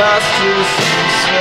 just to seem